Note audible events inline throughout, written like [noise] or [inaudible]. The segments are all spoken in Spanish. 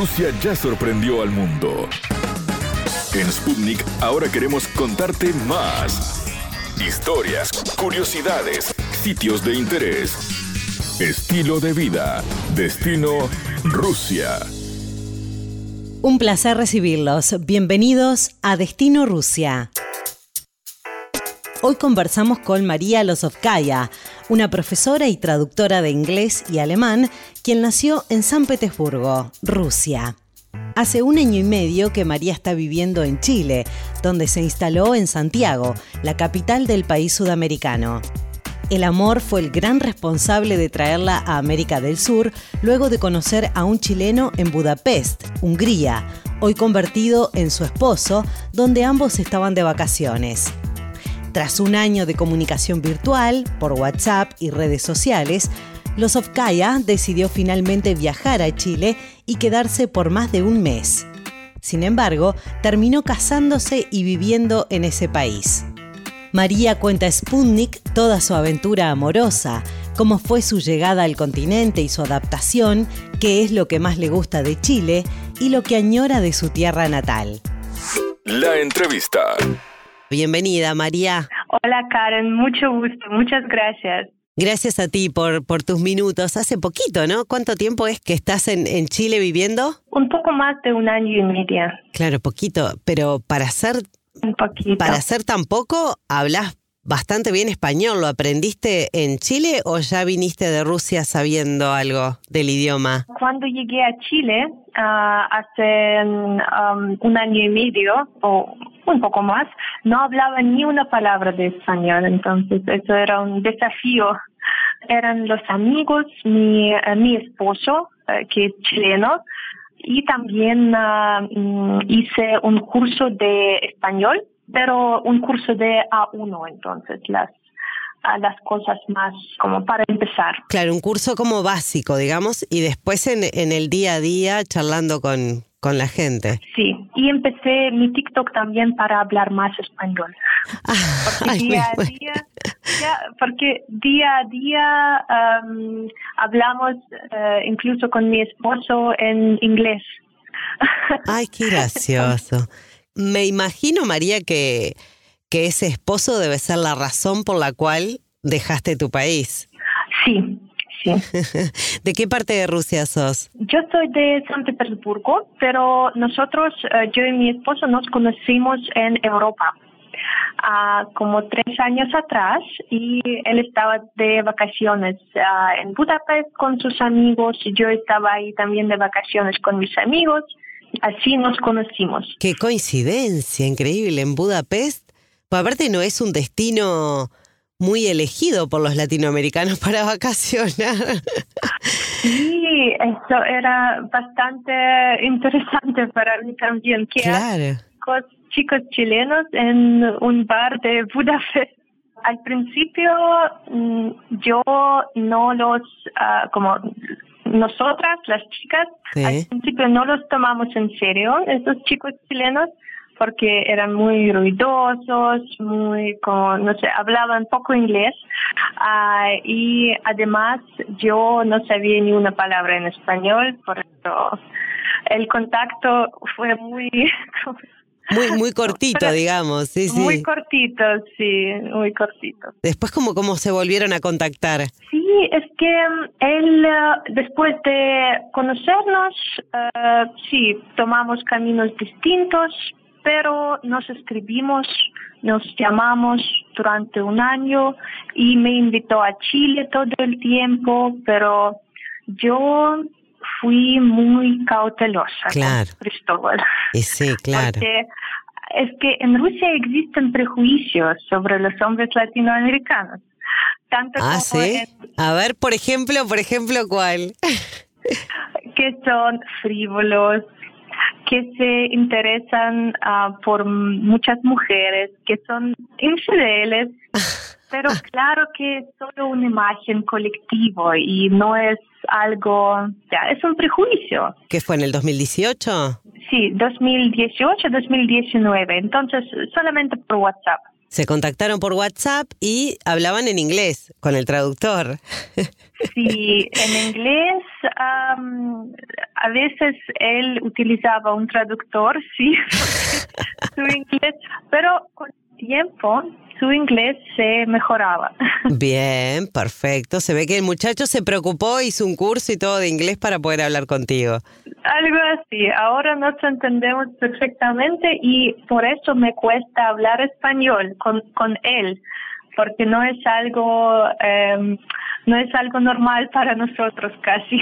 Rusia ya sorprendió al mundo. En Sputnik ahora queremos contarte más. Historias, curiosidades, sitios de interés, estilo de vida, destino Rusia. Un placer recibirlos. Bienvenidos a Destino Rusia. Hoy conversamos con María Lozovkaya, una profesora y traductora de inglés y alemán, quien nació en San Petersburgo, Rusia. Hace un año y medio que María está viviendo en Chile, donde se instaló en Santiago, la capital del país sudamericano. El amor fue el gran responsable de traerla a América del Sur luego de conocer a un chileno en Budapest, Hungría, hoy convertido en su esposo, donde ambos estaban de vacaciones. Tras un año de comunicación virtual, por WhatsApp y redes sociales, Lozovkaya decidió finalmente viajar a Chile y quedarse por más de un mes. Sin embargo, terminó casándose y viviendo en ese país. María cuenta a Sputnik toda su aventura amorosa, cómo fue su llegada al continente y su adaptación, qué es lo que más le gusta de Chile y lo que añora de su tierra natal. La entrevista. Bienvenida, María. Hola, Karen. Mucho gusto. Muchas gracias. Gracias a ti por, por tus minutos. Hace poquito, ¿no? ¿Cuánto tiempo es que estás en, en Chile viviendo? Un poco más de un año y medio. Claro, poquito, pero para ser, Un poquito. para ser tan poco, hablas bastante bien español. ¿Lo aprendiste en Chile o ya viniste de Rusia sabiendo algo del idioma? Cuando llegué a Chile ah, hace um, un año y medio o un poco más, no hablaba ni una palabra de español, entonces eso era un desafío. Eran los amigos, mi, eh, mi esposo, eh, que es chileno, y también ah, mm, hice un curso de español, pero un curso de A1, entonces las a las cosas más como para empezar. Claro, un curso como básico, digamos, y después en, en el día a día charlando con, con la gente. Sí, y empecé mi TikTok también para hablar más español. Porque Ay, día a día, ya, porque día a día am, hablamos eh, incluso con mi esposo en inglés. [laughs] Ay, qué gracioso. Me imagino, María, que, que ese esposo debe ser la razón por la cual dejaste tu país. Sí, sí. [laughs] ¿De qué parte de Rusia sos? Yo soy de San Petersburgo, pero nosotros, eh, yo y mi esposo, nos conocimos en Europa. ah, como tres años atrás y él estaba de vacaciones ah, en Budapest con sus amigos y yo estaba ahí también de vacaciones con mis amigos. Así nos conocimos. Qué coincidencia, increíble, en Budapest. Pues aparte no es un destino muy elegido por los latinoamericanos [laughs] para vacacionar. Sí, eso era bastante interesante para mí también. Que Claro. chicos, chicos chilenos en un bar de Budapest. Al principio mm, yo no los, ah, como nosotras, las chicas, Sí. al principio no los tomamos en serio, esos chicos chilenos, porque eran muy ruidosos, muy, como, no sé, hablaban poco inglés. ah, y además yo no sabía ni una palabra en español, por eso el contacto fue muy, [laughs] Muy, muy cortito, Pero- digamos. Sí, sí. muy cortito, sí, muy cortito. Después, como cómo se volvieron a contactar? Sí, es que mm, él, eh, después de conocernos, eh, sí, tomamos caminos distintos, pero nos escribimos, nos llamamos durante un año y me invitó a Chile todo el tiempo, pero yo fui muy cautelosa Claro. con Cristóbal. Y sí, claro. Porque es que en Rusia existen prejuicios sobre los hombres latinoamericanos. Tanto Ah, como sí. en- A ver, por ejemplo, por ejemplo, ¿cuál? [laughs] que son frívolos, que se interesan ah, por muchas mujeres, que son infideles, [laughs] pero claro que es solo una imagen colectiva y no es algo, ya, es un prejuicio. ¿Qué fue en el 2018? Sí, 2018, 2019, entonces solamente por WhatsApp. Se contactaron por WhatsApp y hablaban en inglés con el traductor. Sí, en inglés a veces él utilizaba un traductor, sí, [laughs] su inglés, pero tiempo su inglés se mejoraba. [laughs] Bien, perfecto. Se ve que el muchacho se preocupó, hizo un curso y todo de inglés para poder hablar contigo. Algo así. Ahora nos entendemos perfectamente y por eso me cuesta hablar español con, con él, porque no es algo, eh, no es algo normal para nosotros casi.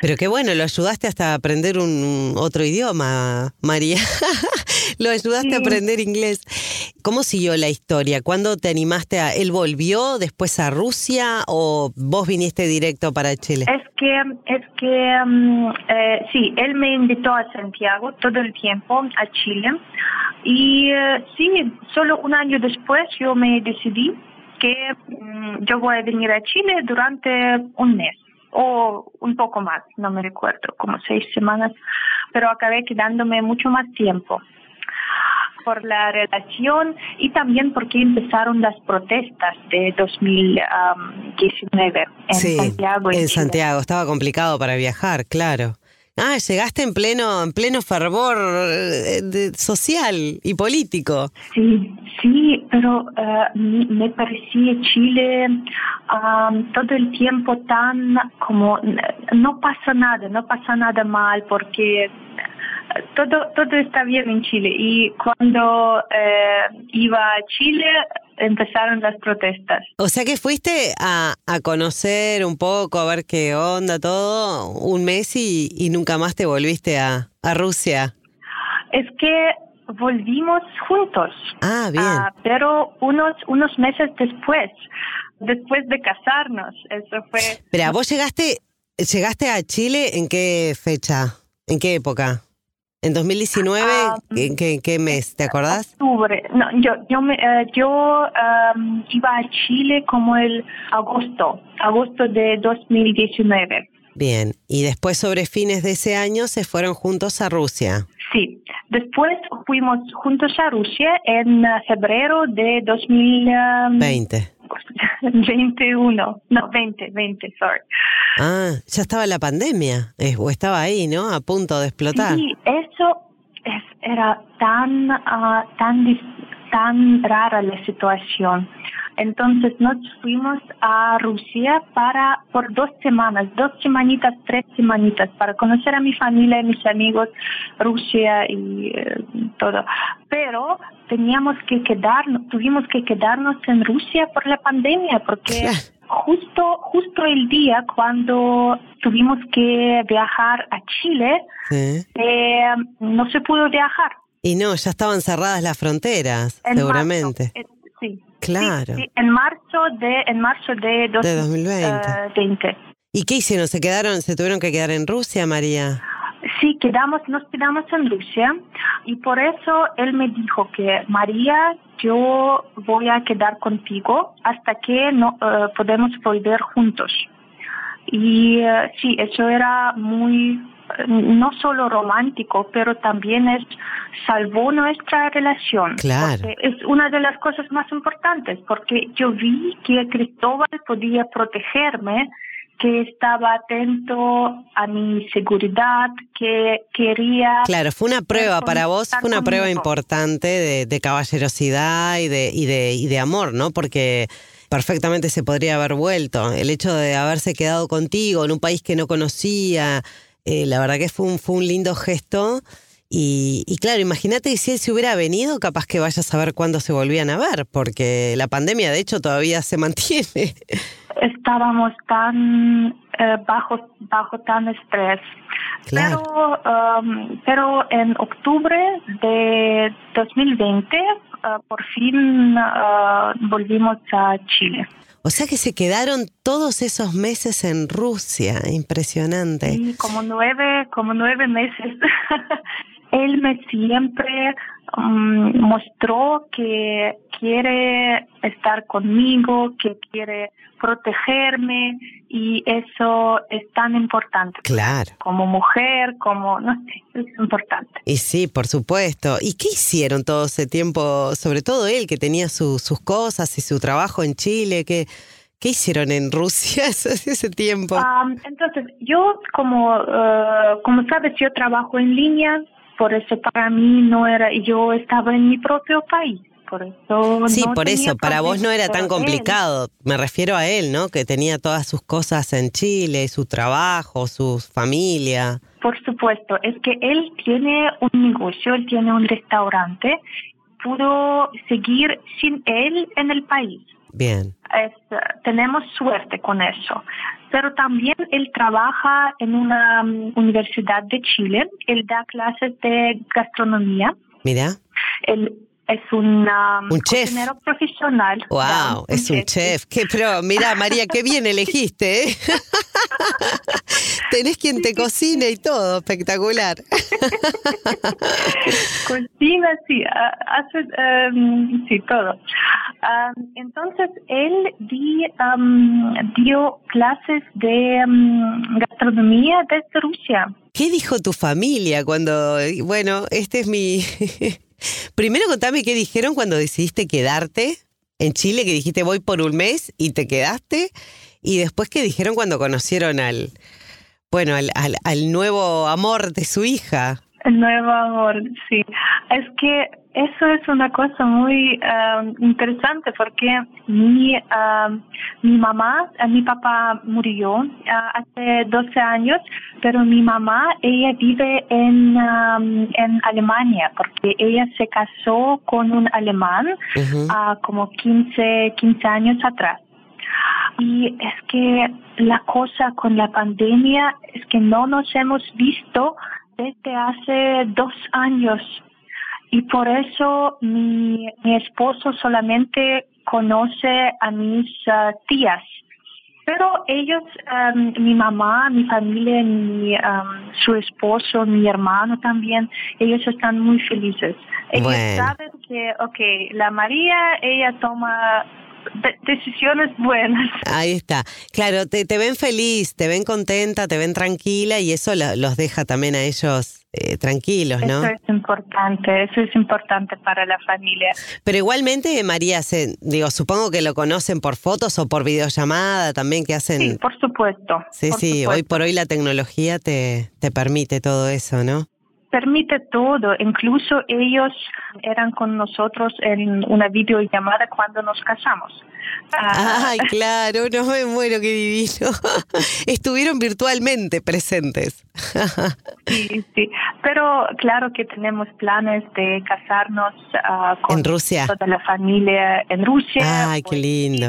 Pero qué bueno, lo ayudaste hasta aprender un otro idioma, María. [laughs] lo ayudaste a aprender inglés. ¿Cómo siguió la historia? ¿Cuándo te animaste a... ¿Él volvió después a Rusia o vos viniste directo para Chile? Es que, es que mm, eh, sí, él me invitó a Santiago todo el tiempo, a Chile. Y eh, sí, solo un año después yo me decidí que mm, yo voy a venir a Chile durante un mes o un poco más, no me recuerdo, como seis semanas, pero acabé quedándome mucho más tiempo por la relación y también porque empezaron las protestas de 2019 en Santiago. En, Santiago, estaba complicado para viajar, claro. Ah, llegaste en pleno, en pleno fervor eh, social y político. Sí, sí, pero eh, me parecía Chile todo el tiempo tan como no pasa nada, no pasa nada mal porque todo, todo está bien en Chile y cuando eh, iba a Chile empezaron las protestas. O sea que fuiste a, a conocer un poco, a ver qué onda todo, un mes y, y nunca más te volviste a, a Rusia. Es que volvimos juntos. Ah, bien. Ah, pero unos, unos meses después, después de casarnos, eso fue... Pero vos llegaste, llegaste a Chile en qué fecha, en qué época? ¿En 2019? Ah, ¿En qué, mes? ¿Te acordás? Octubre. No, yo, yo, me, eh, yo iba a Chile como el agosto, agosto de 2019. Bien, y después sobre fines de ese año se fueron juntos a Rusia. Sí, después fuimos juntos a Rusia en eh, febrero de 2020. 21, [laughs] no, 20, 20, sorry. Ah, ya estaba la pandemia, o estaba ahí, ¿no? A punto de explotar. Sí, es, era tan, uh, tan, tan rara la situación. Entonces nos fuimos a Rusia para por dos semanas, dos semanitas, tres semanitas, para conocer a mi familia, y mis amigos, Rusia y eh, todo. Pero teníamos que quedarnos, tuvimos que quedarnos en Rusia por la pandemia, porque justo, justo el día cuando tuvimos que viajar a Chile, eh, no se pudo viajar. Y no, ya estaban cerradas las fronteras, seguramente. Eh, sí. Claro. en marzo de en marzo de, 2020. Eh, ¿Y qué hicieron? ¿Se quedaron, se tuvieron que quedar en Rusia, María? Sí, quedamos, nos quedamos en Rusia y por eso él me dijo que María, yo voy a quedar contigo hasta que no uh, podemos volver juntos. Y uh, sí, eso era muy no solo romántico, pero también es salvó nuestra relación. Claro. Es una de las cosas más importantes, porque yo vi que Cristóbal podía protegerme, que estaba atento a mi seguridad, que quería... Claro, fue una prueba para vos, fue una prueba importante de, de, caballerosidad y de, y, de, y de amor, ¿no? Porque perfectamente se podría haber vuelto. El hecho de haberse quedado contigo en un país que no conocía, eh, la verdad que fue un, fue un lindo gesto. Y, claro, imagínate si él se hubiera venido, capaz que vaya a saber cuándo se volvían a ver, porque la pandemia de hecho todavía se mantiene. [laughs] Estábamos tan eh, bajo, bajo tan estrés. Claro. Pero, um, pero en octubre de 2020 uh, por fin uh, volvimos a Chile. O sea que se quedaron todos esos meses en Rusia, impresionante. Sí, como nueve, como nueve meses. [laughs] él me siempre mm, mostró que quiere estar conmigo, que quiere protegerme y eso es tan importante. Claro. Como mujer, como, no sé, es importante. Y sí, por supuesto. ¿Y qué hicieron todo ese tiempo, sobre todo él que tenía sus cosas y su trabajo en Chile? ¿Qué, qué hicieron en Rusia [laughs] ese, tiempo? entonces, yo como, uh, como sabes, yo trabajo en línea, por eso para mí no era, yo estaba en mi propio país por eso. Sí, por eso, para vos no era tan complicado. Me refiero a él, ¿no? Que tenía todas sus cosas en Chile, su trabajo, su familia. Por supuesto, es que él tiene un negocio, él tiene un restaurante, pudo seguir sin él en el país. Bien. tenemos suerte con eso. Pero también él trabaja en una um, universidad de Chile, él da clases de gastronomía. Mira. Él es una un chef profesional. Wow, es un chef. Qué, pero mira, María, qué bien elegiste. ¿eh? [laughs] Tenés quien te cocine y todo, espectacular. [laughs] Cocina, sí, hace um, sí todo. Um, entonces él di, um, dio clases de gastronomía desde Rusia. ¿Qué dijo tu familia cuando, bueno, este es mi [laughs] Primero contame qué dijeron cuando decidiste quedarte en Chile, que dijiste voy por un mes y te quedaste. Y después qué dijeron cuando conocieron al, bueno, al, al nuevo amor de su hija. El nuevo amor, sí. Es que eso es una cosa muy um, interesante porque mi, um, mi mamá, eh, mi papá murió uh, hace 12 años, pero mi mamá, ella vive en, um, en Alemania porque ella se casó con un alemán uh, como 15, 15 años atrás. Y es que la cosa con la pandemia es que no nos hemos visto desde hace dos años y por eso mi, mi esposo solamente conoce a mis ah, tías. Pero ellos, mi mamá, mi familia, mi, su esposo, mi hermano también, ellos están muy felices. Ellos saben que, ok, la María, ella toma decisiones buenas. Ahí está. Claro, te, te, ven feliz, te ven contenta, te ven tranquila y eso los deja también a ellos eh, tranquilos, ¿no? Eso es importante, eso es importante para la familia. Pero igualmente, María, se, digo, supongo que lo conocen por fotos o por videollamada también que hacen. Sí, por supuesto. Sí, sí, hoy por hoy la tecnología te, te permite todo eso, ¿no? Permite todo. Incluso ellos eran con nosotros en una videollamada cuando nos casamos. Ah, Ay, claro, no me muero, qué divino. [laughs] Estuvieron virtualmente presentes. [laughs] sí, sí. Pero claro que tenemos planes de casarnos uh, con ¿En Rusia? toda la familia en Rusia. Ay, qué lindo.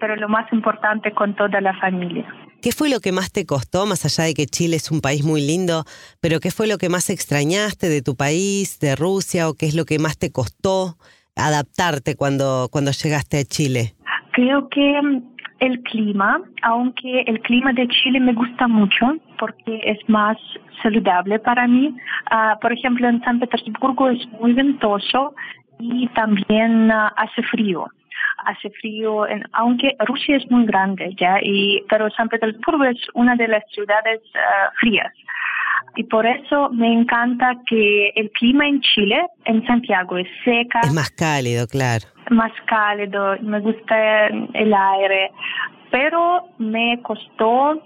pero lo más importante con toda la familia. ¿Qué fue lo que más te costó, más allá de que Chile es un país muy lindo, pero qué fue lo que más extrañaste de tu país, de Rusia, o qué es lo que más te costó adaptarte cuando, cuando llegaste a Chile? Creo que mm, el clima, aunque el clima de Chile me gusta mucho porque es más saludable para mí. Ah, por ejemplo, en San Petersburgo es muy ventoso y también ah, hace frío hace frío, en, aunque Rusia es muy grande ya, y, pero San Petersburgo es una de las ciudades ah, frías. Y por eso me encanta que el clima en Chile, en Santiago, es seca. Es más cálido, claro. Más cálido, me gusta el aire, pero me costó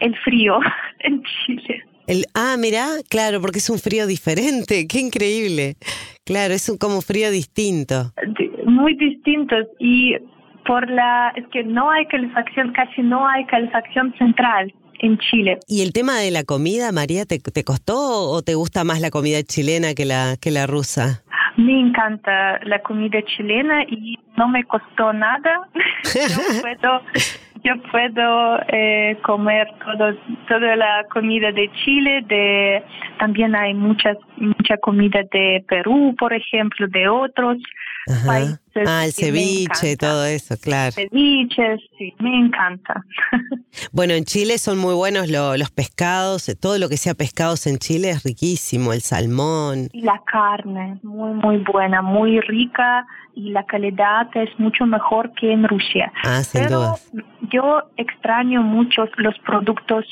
el frío [laughs] en Chile. El, ah, mira, claro, porque es un frío diferente, qué increíble. Claro, es un como frío distinto muy distintos y por la es que no hay calefacción, casi no hay calefacción central en Chile. ¿Y el tema de la comida, María, te, te costó o te gusta más la comida chilena que la que la rusa? Me encanta la comida chilena y no me costó nada. [laughs] yo [laughs] puedo, yo puedo eh, comer todo, toda la comida de Chile. De también hay muchas mucha comida de Perú, por ejemplo, de otros países. Ah, el ceviche, todo eso, claro. Ceviches, sí, me encanta. [laughs] Bueno, en Chile son muy buenos lo- los pescados, todo lo que sea pescados en Chile es riquísimo, el salmón. Y la carne, muy, muy buena, muy rica y la calidad es mucho mejor que en Rusia. Ah, sin Pero dudas. yo extraño mucho los productos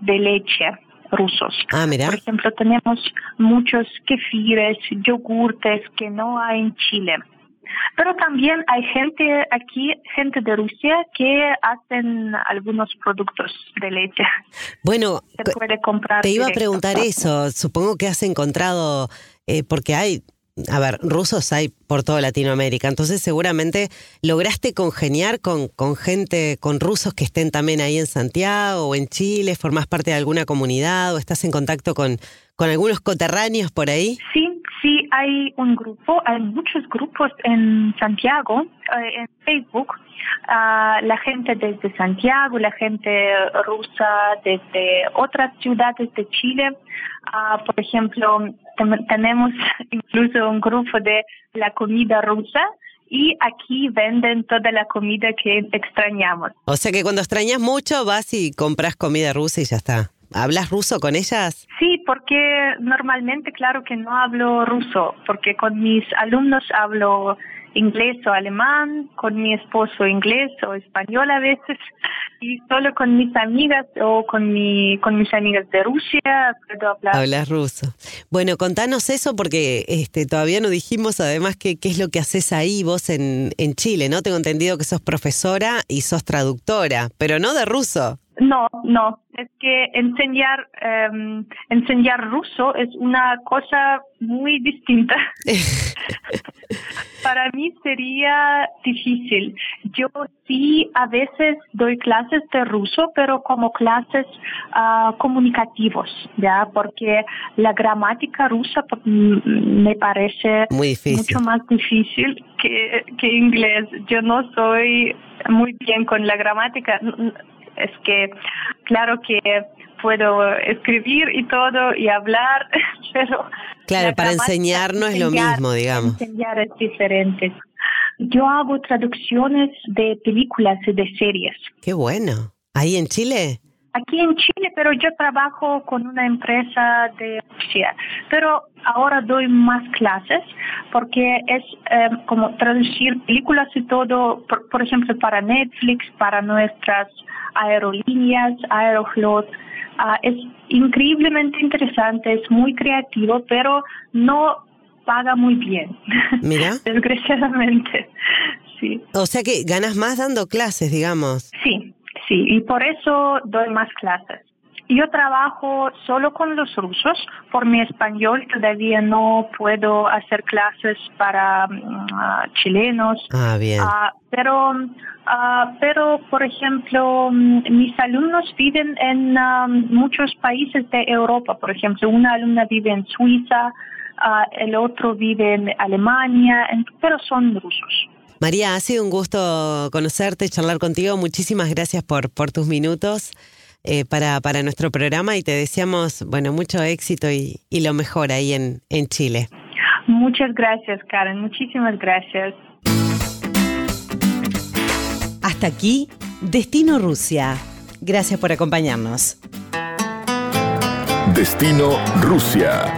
de leche rusos. Ah, mira. Por ejemplo, tenemos muchos kefires, yogurtes que no hay en Chile. Pero también hay gente aquí, gente de Rusia, que hacen algunos productos de leche. Bueno, Se puede comprar. te iba a preguntar eso, supongo que has encontrado, eh, porque hay, a ver, rusos hay por toda Latinoamérica, entonces seguramente lograste congeniar con, con gente, con rusos que estén también ahí en Santiago o en Chile, formás parte de alguna comunidad o estás en contacto con, con algunos coterráneos por ahí. Sí, sí, hay un grupo, hay muchos grupos en Santiago, eh, en Facebook. Ah, la gente desde Santiago, la gente rusa desde otras ciudades de Chile. Ah, por ejemplo, tenemos [laughs] incluso un grupo de la comida rusa y aquí venden toda la comida que extrañamos. O sea que cuando extrañas mucho vas y compras comida rusa y ya está. ¿Hablas ruso con ellas? Sí, porque normalmente, claro que no hablo ruso, porque con mis alumnos hablo inglés o alemán, con mi esposo inglés o español a veces, y solo con mis amigas o con mi con mis amigas de Rusia puedo hablar. Hablas ruso. Bueno, contanos eso porque este, todavía no dijimos además qué es lo que haces ahí vos en, en Chile, ¿no? Tengo entendido que sos profesora y sos traductora, pero no de ruso. No, no, es que enseñar em, enseñar ruso es una cosa muy distinta. [laughs] Para mí sería difícil. Yo sí a veces doy clases de ruso, pero como clases ah, comunicativos, ya, porque la gramática rusa mm, me parece Muy mucho más difícil que, que inglés. Yo no soy muy bien con la gramática. Es que, claro que puedo escribir y todo y hablar, [laughs] pero... Claro, la para enseñar no es lo mismo, digamos. Enseñar es diferente. Yo hago traducciones de películas y de series. Qué bueno. ¿Ahí en Chile? Aquí en Chile, pero yo trabajo con una empresa de Rusia. Pero ahora doy más clases porque es eh, como traducir películas y todo, por, por ejemplo, para Netflix, para nuestras aerolíneas, Aeroflot. Ah, es increíblemente interesante, es muy creativo, pero no paga muy bien. [laughs] Mira. Desgraciadamente, sí. O sea que ganas más dando clases, digamos. Sí, sí, y por eso doy más clases. Yo trabajo solo con los rusos, por mi español todavía no puedo hacer clases para mm, ah, chilenos, Ah, bien. Ah, pero, ah, pero, por ejemplo, mm, mis alumnos viven en muchos países de Europa. Por ejemplo, una alumna vive en Suiza, el otro vive en Alemania, en- pero son rusos. María, ha sido un gusto conocerte, charlar contigo. Muchísimas gracias por, por tus minutos eh, para, para nuestro programa y te deseamos bueno, mucho éxito y, y lo mejor ahí en, en Chile. Muchas gracias, Karen. Muchísimas gracias. Hasta aquí, Destino Rusia. Gracias por acompañarnos. Destino Rusia.